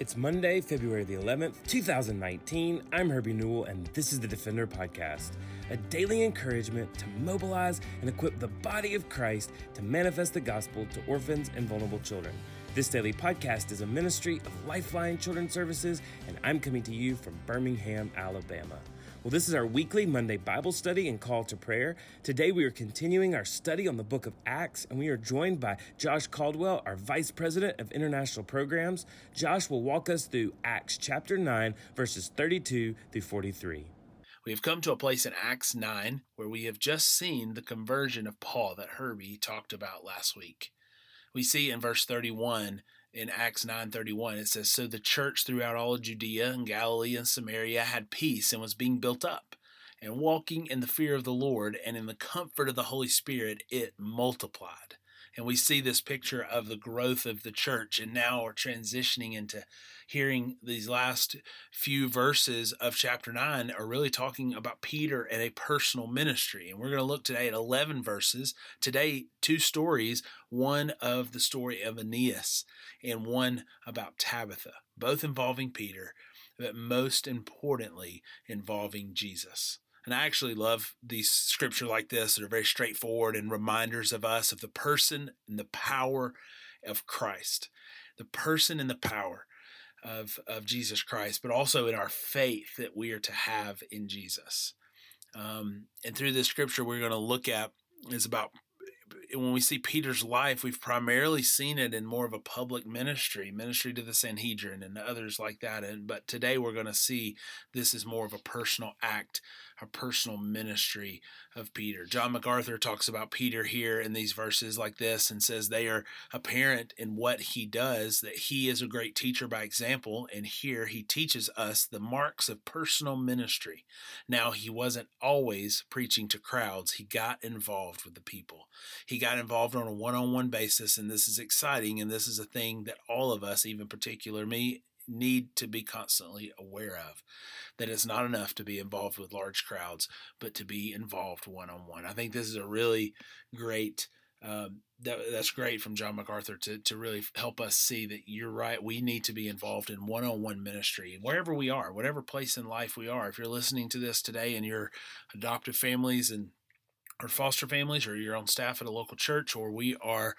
It's Monday, February the 11th, 2019. I'm Herbie Newell, and this is the Defender Podcast, a daily encouragement to mobilize and equip the body of Christ to manifest the gospel to orphans and vulnerable children. This daily podcast is a ministry of Lifeline Children's Services, and I'm coming to you from Birmingham, Alabama. Well, this is our weekly Monday Bible study and call to prayer. Today we are continuing our study on the book of Acts, and we are joined by Josh Caldwell, our Vice President of International Programs. Josh will walk us through Acts chapter 9, verses 32 through 43. We have come to a place in Acts 9 where we have just seen the conversion of Paul that Herbie talked about last week. We see in verse 31 in Acts 9:31 it says so the church throughout all Judea and Galilee and Samaria had peace and was being built up and walking in the fear of the Lord and in the comfort of the Holy Spirit it multiplied and we see this picture of the growth of the church and now we're transitioning into hearing these last few verses of chapter 9 are really talking about Peter and a personal ministry. And we're going to look today at 11 verses. Today two stories one of the story of Aeneas and one about Tabitha both involving Peter but most importantly involving Jesus and I actually love these scripture like this that are very straightforward and reminders of us of the person and the power of Christ. The person and the power of, of Jesus Christ, but also in our faith that we are to have in Jesus. Um, and through this scripture, we're going to look at is about when we see Peter's life, we've primarily seen it in more of a public ministry, ministry to the Sanhedrin and others like that. And but today we're going to see this is more of a personal act, a personal ministry of Peter. John MacArthur talks about Peter here in these verses like this and says they are apparent in what he does, that he is a great teacher by example, and here he teaches us the marks of personal ministry. Now he wasn't always preaching to crowds, he got involved with the people. He got involved on a one on one basis, and this is exciting. And this is a thing that all of us, even particular me, need to be constantly aware of that it's not enough to be involved with large crowds, but to be involved one on one. I think this is a really great. Um, that, that's great from John MacArthur to, to really help us see that you're right. We need to be involved in one on one ministry wherever we are, whatever place in life we are. If you're listening to this today and you're adoptive families and or foster families or your own staff at a local church or we are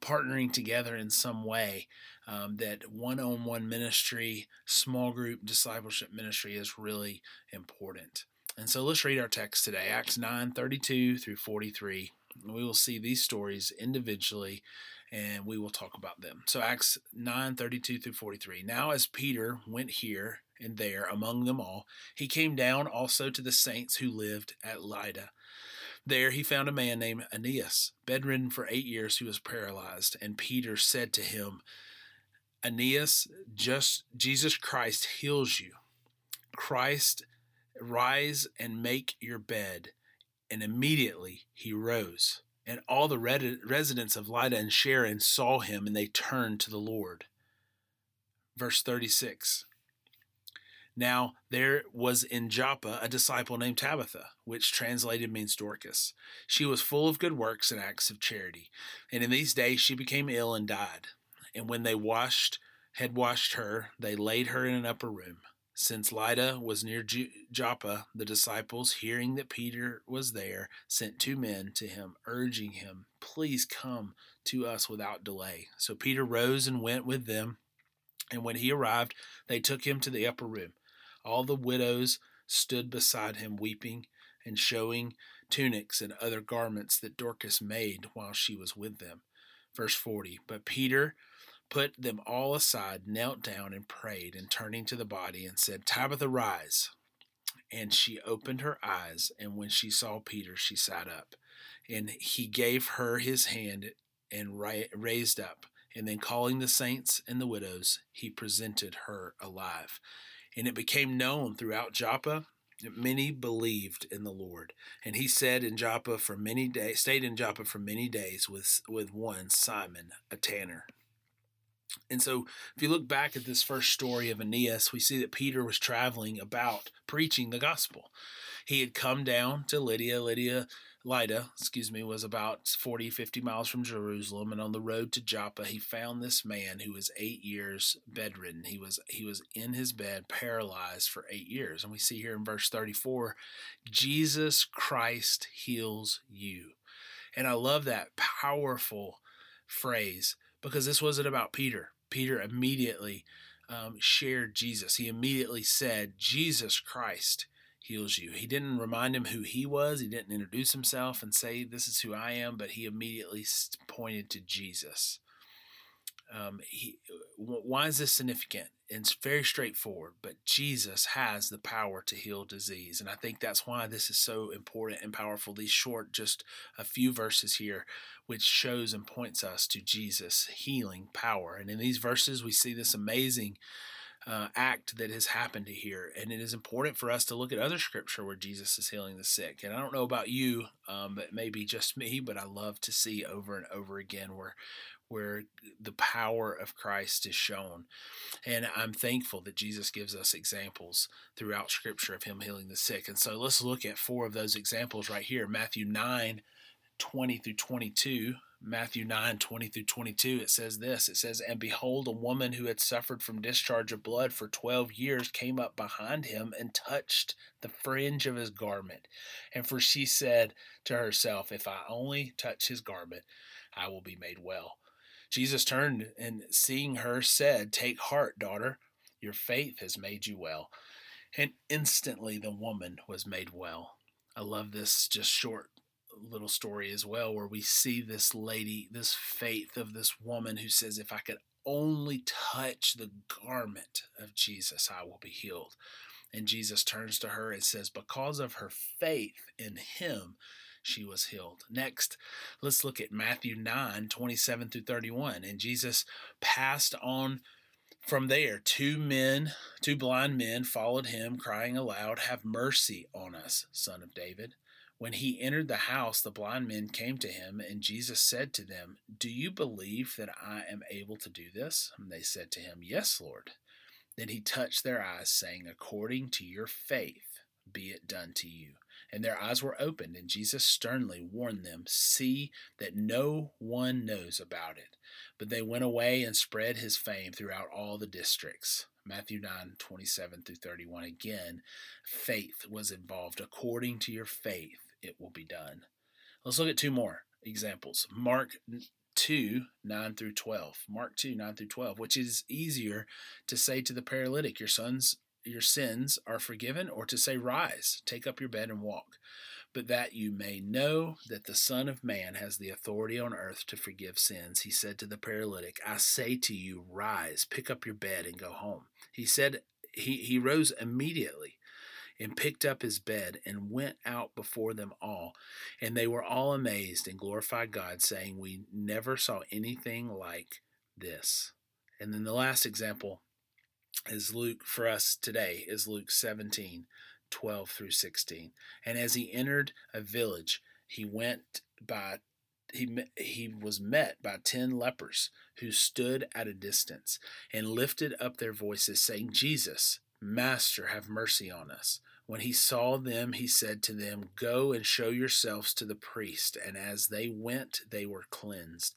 partnering together in some way um, that one-on-one ministry small group discipleship ministry is really important. And so let's read our text today acts 9 32 through 43 we will see these stories individually and we will talk about them. So acts 9 32 through 43 now as peter went here and there among them all he came down also to the saints who lived at lydda there he found a man named Aeneas, bedridden for eight years, who was paralyzed. And Peter said to him, Aeneas, just Jesus Christ heals you. Christ, rise and make your bed. And immediately he rose. And all the residents of Lydda and Sharon saw him, and they turned to the Lord. Verse 36 now there was in Joppa a disciple named Tabitha, which translated means Dorcas. She was full of good works and acts of charity, and in these days she became ill and died. And when they washed, had washed her, they laid her in an upper room. Since Lydda was near Joppa, the disciples, hearing that Peter was there, sent two men to him, urging him, Please come to us without delay. So Peter rose and went with them. And when he arrived, they took him to the upper room. All the widows stood beside him weeping and showing tunics and other garments that Dorcas made while she was with them. Verse 40 But Peter put them all aside, knelt down, and prayed, and turning to the body, and said, Tabitha, rise. And she opened her eyes, and when she saw Peter, she sat up. And he gave her his hand and raised up. And then calling the saints and the widows, he presented her alive. And it became known throughout Joppa that many believed in the Lord. And he said in Joppa for many days, stayed in Joppa for many days with, with one Simon, a tanner. And so, if you look back at this first story of Aeneas, we see that Peter was traveling about preaching the gospel. He had come down to Lydia. Lydia Lydda, excuse me, was about 40, 50 miles from Jerusalem, and on the road to Joppa, he found this man who was eight years bedridden. He was he was in his bed, paralyzed for eight years. And we see here in verse 34, Jesus Christ heals you. And I love that powerful phrase because this wasn't about Peter. Peter immediately um, shared Jesus. He immediately said, Jesus Christ heals you. He didn't remind him who he was, he didn't introduce himself and say, This is who I am, but he immediately pointed to Jesus. Um, he, why is this significant? It's very straightforward, but Jesus has the power to heal disease. And I think that's why this is so important and powerful. These short, just a few verses here, which shows and points us to Jesus' healing power. And in these verses, we see this amazing uh, act that has happened here. And it is important for us to look at other scripture where Jesus is healing the sick. And I don't know about you, um, but maybe just me, but I love to see over and over again where where the power of Christ is shown. And I'm thankful that Jesus gives us examples throughout scripture of him healing the sick. And so let's look at four of those examples right here. Matthew 9 20 through 22 Matthew 9 20 through 22, it says this It says, And behold, a woman who had suffered from discharge of blood for 12 years came up behind him and touched the fringe of his garment. And for she said to herself, If I only touch his garment, I will be made well. Jesus turned and seeing her said, Take heart, daughter, your faith has made you well. And instantly the woman was made well. I love this just short little story as well, where we see this lady, this faith of this woman who says, If I could only touch the garment of Jesus, I will be healed. And Jesus turns to her and says, Because of her faith in him, she was healed. Next, let's look at Matthew 9 27 through 31. And Jesus passed on from there. Two men, two blind men, followed him, crying aloud, Have mercy on us, son of David. When he entered the house, the blind men came to him, and Jesus said to them, Do you believe that I am able to do this? And they said to him, Yes, Lord. Then he touched their eyes, saying, According to your faith, be it done to you. And their eyes were opened, and Jesus sternly warned them, See that no one knows about it. But they went away and spread his fame throughout all the districts. Matthew 9, 27 through 31. Again, faith was involved. According to your faith, it will be done. Let's look at two more examples. Mark 2, 9 through 12. Mark 2, 9 through 12, which is easier to say to the paralytic, Your sons, your sins are forgiven, or to say, Rise, take up your bed and walk. But that you may know that the Son of Man has the authority on earth to forgive sins, he said to the paralytic, I say to you, Rise, pick up your bed, and go home. He said, He, he rose immediately and picked up his bed and went out before them all. And they were all amazed and glorified God, saying, We never saw anything like this. And then the last example is Luke for us today is Luke 17, 12 through 16. And as he entered a village, he went by he he was met by 10 lepers who stood at a distance and lifted up their voices saying Jesus master have mercy on us when he saw them, he said to them, Go and show yourselves to the priest. And as they went, they were cleansed.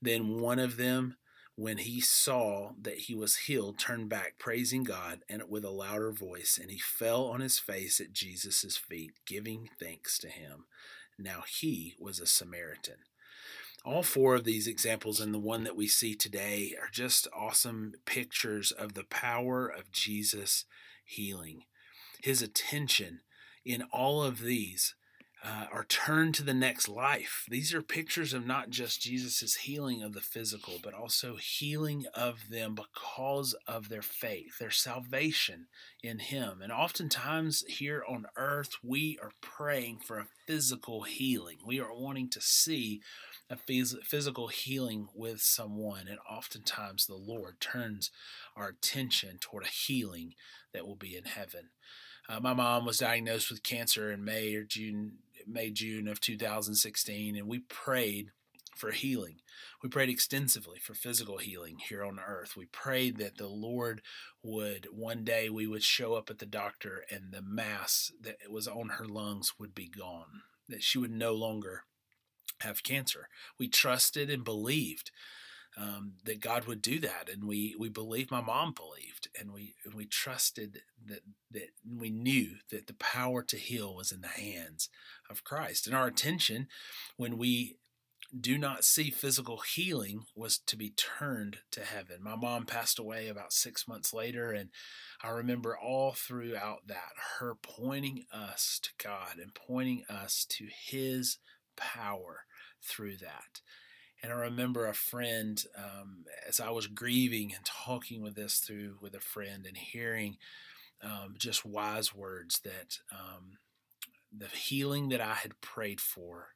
Then one of them, when he saw that he was healed, turned back, praising God, and with a louder voice, and he fell on his face at Jesus' feet, giving thanks to him. Now he was a Samaritan. All four of these examples and the one that we see today are just awesome pictures of the power of Jesus healing his attention in all of these uh, are turned to the next life. These are pictures of not just Jesus' healing of the physical, but also healing of them because of their faith, their salvation in Him. And oftentimes here on earth, we are praying for a physical healing. We are wanting to see a physical healing with someone. And oftentimes the Lord turns our attention toward a healing that will be in heaven. Uh, my mom was diagnosed with cancer in May or June, May June of 2016, and we prayed for healing. We prayed extensively for physical healing here on earth. We prayed that the Lord would one day we would show up at the doctor and the mass that was on her lungs would be gone. that she would no longer have cancer. We trusted and believed um, that God would do that, and we we believed. My mom believed, and we and we trusted that that we knew that the power to heal was in the hands of Christ. And our attention, when we do not see physical healing, was to be turned to heaven. My mom passed away about six months later, and I remember all throughout that her pointing us to God and pointing us to His power through that. And I remember a friend, um, as I was grieving and talking with this through with a friend and hearing um, just wise words that um, the healing that I had prayed for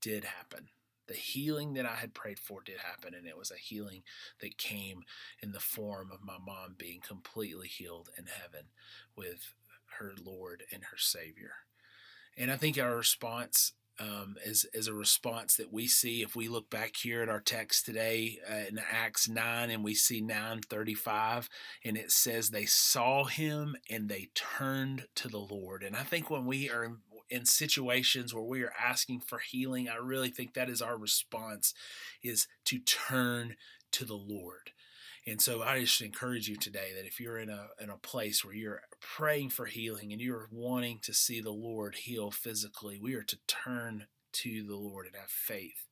did happen. The healing that I had prayed for did happen, and it was a healing that came in the form of my mom being completely healed in heaven with her Lord and her Savior. And I think our response um, as, as a response that we see if we look back here at our text today uh, in Acts 9 and we see 935 and it says they saw him and they turned to the Lord. And I think when we are in situations where we are asking for healing, I really think that is our response is to turn to the Lord. And so I just encourage you today that if you're in a in a place where you're praying for healing and you're wanting to see the Lord heal physically, we are to turn to the Lord and have faith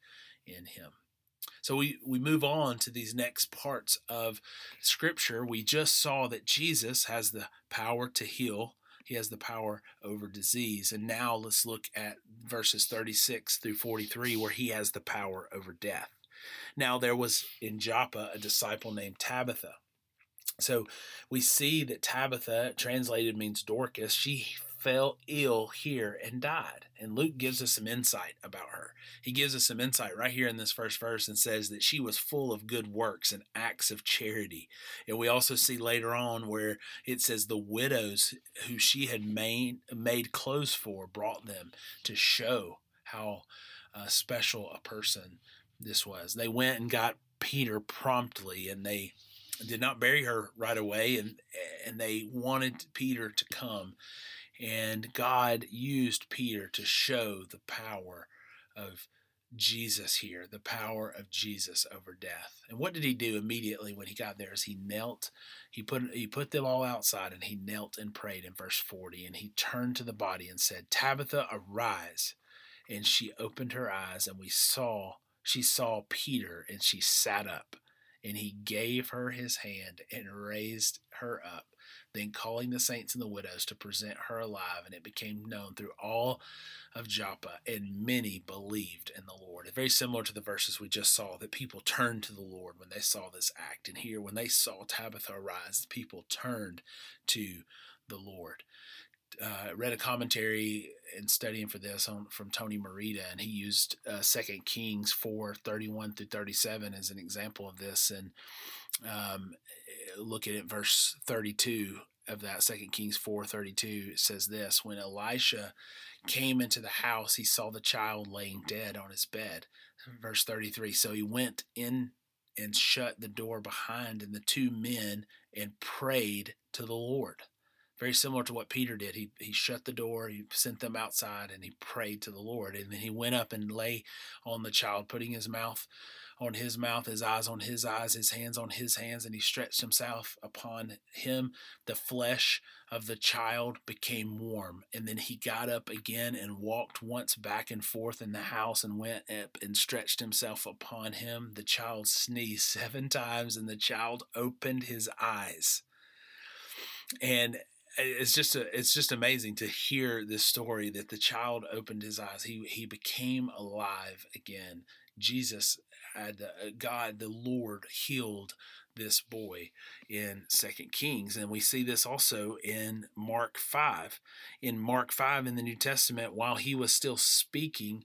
in him. So we, we move on to these next parts of Scripture. We just saw that Jesus has the power to heal, He has the power over disease. And now let's look at verses 36 through 43, where He has the power over death. Now, there was in Joppa a disciple named Tabitha. So we see that Tabitha, translated means Dorcas, she fell ill here and died. And Luke gives us some insight about her. He gives us some insight right here in this first verse and says that she was full of good works and acts of charity. And we also see later on where it says the widows who she had made, made clothes for brought them to show how uh, special a person this was. They went and got Peter promptly and they did not bury her right away and and they wanted Peter to come and God used Peter to show the power of Jesus here, the power of Jesus over death. And what did he do immediately when he got there? Is he knelt, he put he put them all outside and he knelt and prayed in verse 40 and he turned to the body and said, "Tabitha, arise." And she opened her eyes and we saw she saw Peter and she sat up, and he gave her his hand and raised her up. Then, calling the saints and the widows to present her alive, and it became known through all of Joppa, and many believed in the Lord. It's very similar to the verses we just saw that people turned to the Lord when they saw this act. And here, when they saw Tabitha arise, people turned to the Lord uh, read a commentary and studying for this on from Tony Merida, and he used uh, Second Kings four thirty one through thirty seven as an example of this. And um, looking at verse thirty two of that Second Kings four thirty two, it says this: When Elisha came into the house, he saw the child laying dead on his bed. Verse thirty three. So he went in and shut the door behind and the two men and prayed to the Lord very similar to what Peter did. He he shut the door, he sent them outside, and he prayed to the Lord. And then he went up and lay on the child, putting his mouth on his mouth, his eyes on his eyes, his hands on his hands, and he stretched himself upon him. The flesh of the child became warm. And then he got up again and walked once back and forth in the house and went up and stretched himself upon him. The child sneezed seven times, and the child opened his eyes. And it's just a, it's just amazing to hear this story that the child opened his eyes. He he became alive again. Jesus had uh, God, the Lord, healed this boy in Second Kings, and we see this also in Mark five. In Mark five in the New Testament, while he was still speaking,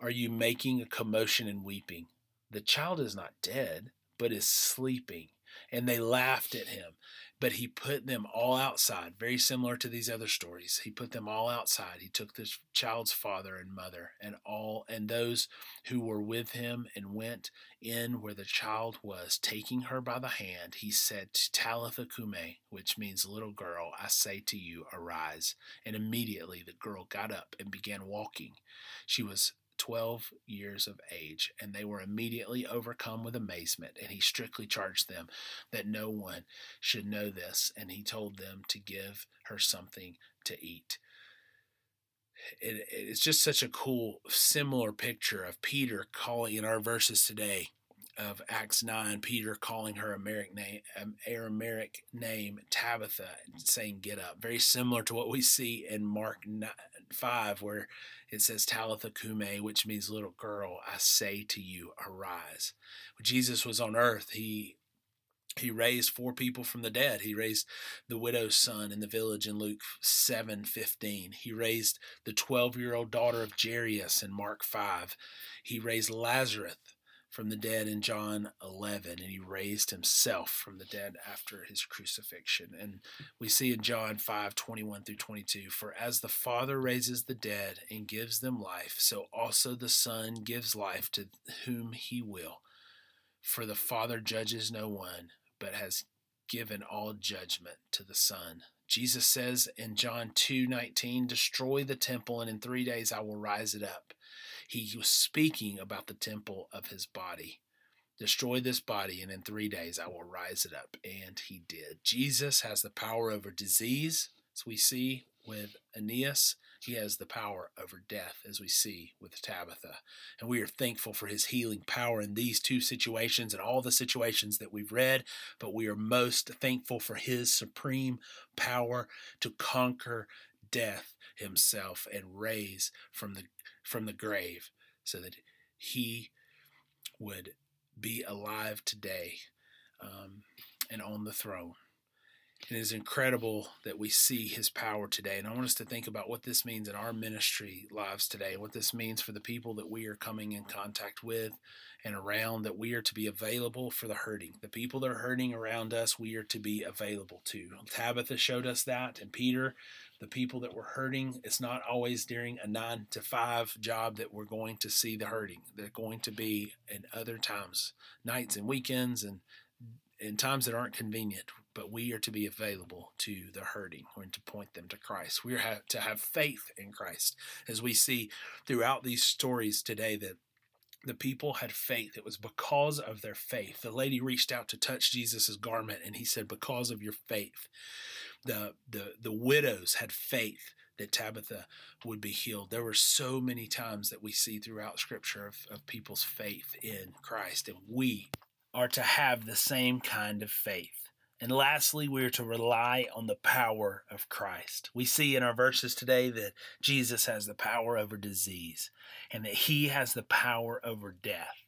are you making a commotion and weeping? The child is not dead, but is sleeping. And they laughed at him but he put them all outside very similar to these other stories he put them all outside he took this child's father and mother and all and those who were with him and went in where the child was taking her by the hand he said to talitha cumi which means little girl i say to you arise and immediately the girl got up and began walking she was 12 years of age, and they were immediately overcome with amazement. And he strictly charged them that no one should know this, and he told them to give her something to eat. It, it's just such a cool, similar picture of Peter calling in our verses today of Acts 9, Peter calling her Aramaic name, um, Aramaic name Tabitha, and saying, Get up. Very similar to what we see in Mark 5, where it says Talitha cumi, which means little girl, I say to you, arise. When Jesus was on earth, he he raised four people from the dead. He raised the widow's son in the village in Luke 7 15. He raised the 12 year old daughter of Jairus in Mark 5. He raised Lazarus from the dead in John 11, and he raised himself from the dead after his crucifixion. And we see in John 5 21 through 22 For as the Father raises the dead and gives them life, so also the Son gives life to whom he will. For the Father judges no one, but has given all judgment to the Son. Jesus says in John 2 19, Destroy the temple, and in three days I will rise it up. He was speaking about the temple of his body. Destroy this body, and in three days I will rise it up. And he did. Jesus has the power over disease, as we see with Aeneas. He has the power over death, as we see with Tabitha. And we are thankful for his healing power in these two situations and all the situations that we've read. But we are most thankful for his supreme power to conquer death himself and raise from the from the grave so that he would be alive today um, and on the throne. It is incredible that we see his power today. And I want us to think about what this means in our ministry lives today, what this means for the people that we are coming in contact with and around, that we are to be available for the hurting. The people that are hurting around us, we are to be available to. Tabitha showed us that, and Peter the people that were hurting. It's not always during a nine to five job that we're going to see the hurting. They're going to be in other times, nights and weekends, and in times that aren't convenient. But we are to be available to the hurting and to point them to Christ. We are to have faith in Christ, as we see throughout these stories today that the people had faith. It was because of their faith. The lady reached out to touch Jesus' garment, and he said, Because of your faith the the the widows had faith that Tabitha would be healed. There were so many times that we see throughout Scripture of, of people's faith in Christ, and we are to have the same kind of faith. And lastly, we are to rely on the power of Christ. We see in our verses today that Jesus has the power over disease and that he has the power over death.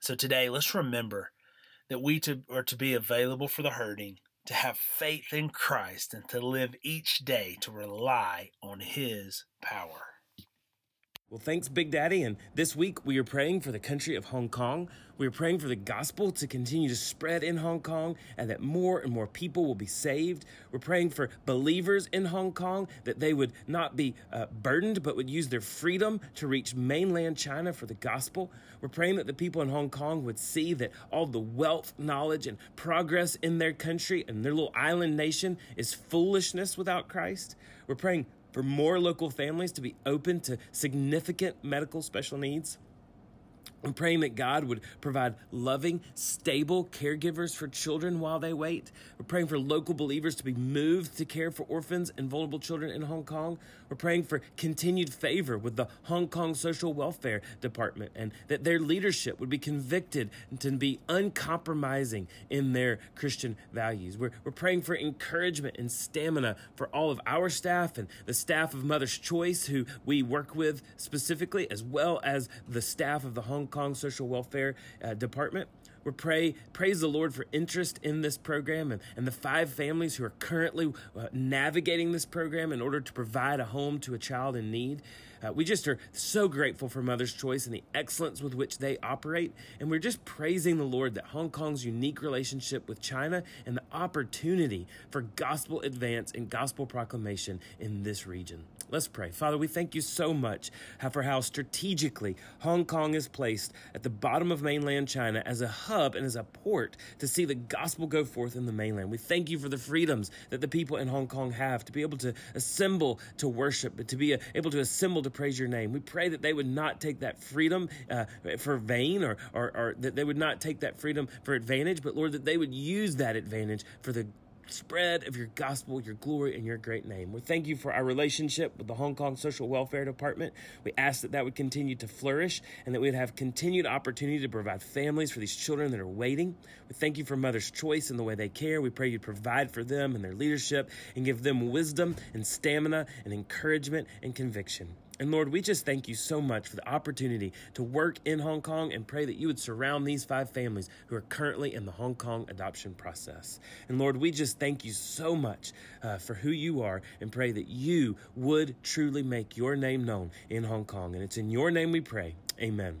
So today, let's remember that we to, are to be available for the hurting, to have faith in Christ and to live each day to rely on His power. Well, thanks, Big Daddy. And this week we are praying for the country of Hong Kong. We are praying for the gospel to continue to spread in Hong Kong and that more and more people will be saved. We're praying for believers in Hong Kong that they would not be uh, burdened but would use their freedom to reach mainland China for the gospel. We're praying that the people in Hong Kong would see that all the wealth, knowledge, and progress in their country and their little island nation is foolishness without Christ. We're praying for more local families to be open to significant medical special needs. I'm praying that God would provide loving, stable caregivers for children while they wait. We're praying for local believers to be moved to care for orphans and vulnerable children in Hong Kong. We're praying for continued favor with the Hong Kong Social Welfare Department and that their leadership would be convicted to be uncompromising in their Christian values. We're, we're praying for encouragement and stamina for all of our staff and the staff of Mother's Choice, who we work with specifically, as well as the staff of the Hong Kong Social Welfare uh, Department. We pray, praise the Lord for interest in this program and, and the five families who are currently uh, navigating this program in order to provide a home to a child in need. Uh, we just are so grateful for Mother's Choice and the excellence with which they operate. And we're just praising the Lord that Hong Kong's unique relationship with China and the opportunity for gospel advance and gospel proclamation in this region. Let's pray. Father, we thank you so much for how strategically Hong Kong is placed at the bottom of mainland China as a hub and as a port to see the gospel go forth in the mainland. We thank you for the freedoms that the people in Hong Kong have to be able to assemble to worship, to be able to assemble to praise your name. We pray that they would not take that freedom uh, for vain or, or, or that they would not take that freedom for advantage, but Lord, that they would use that advantage for the spread of your gospel, your glory, and your great name. We thank you for our relationship with the Hong Kong Social Welfare Department. We ask that that would continue to flourish and that we'd have continued opportunity to provide families for these children that are waiting. We thank you for Mother's Choice and the way they care. We pray you'd provide for them and their leadership and give them wisdom and stamina and encouragement and conviction. And Lord, we just thank you so much for the opportunity to work in Hong Kong and pray that you would surround these five families who are currently in the Hong Kong adoption process. And Lord, we just thank you so much uh, for who you are and pray that you would truly make your name known in Hong Kong. And it's in your name we pray. Amen.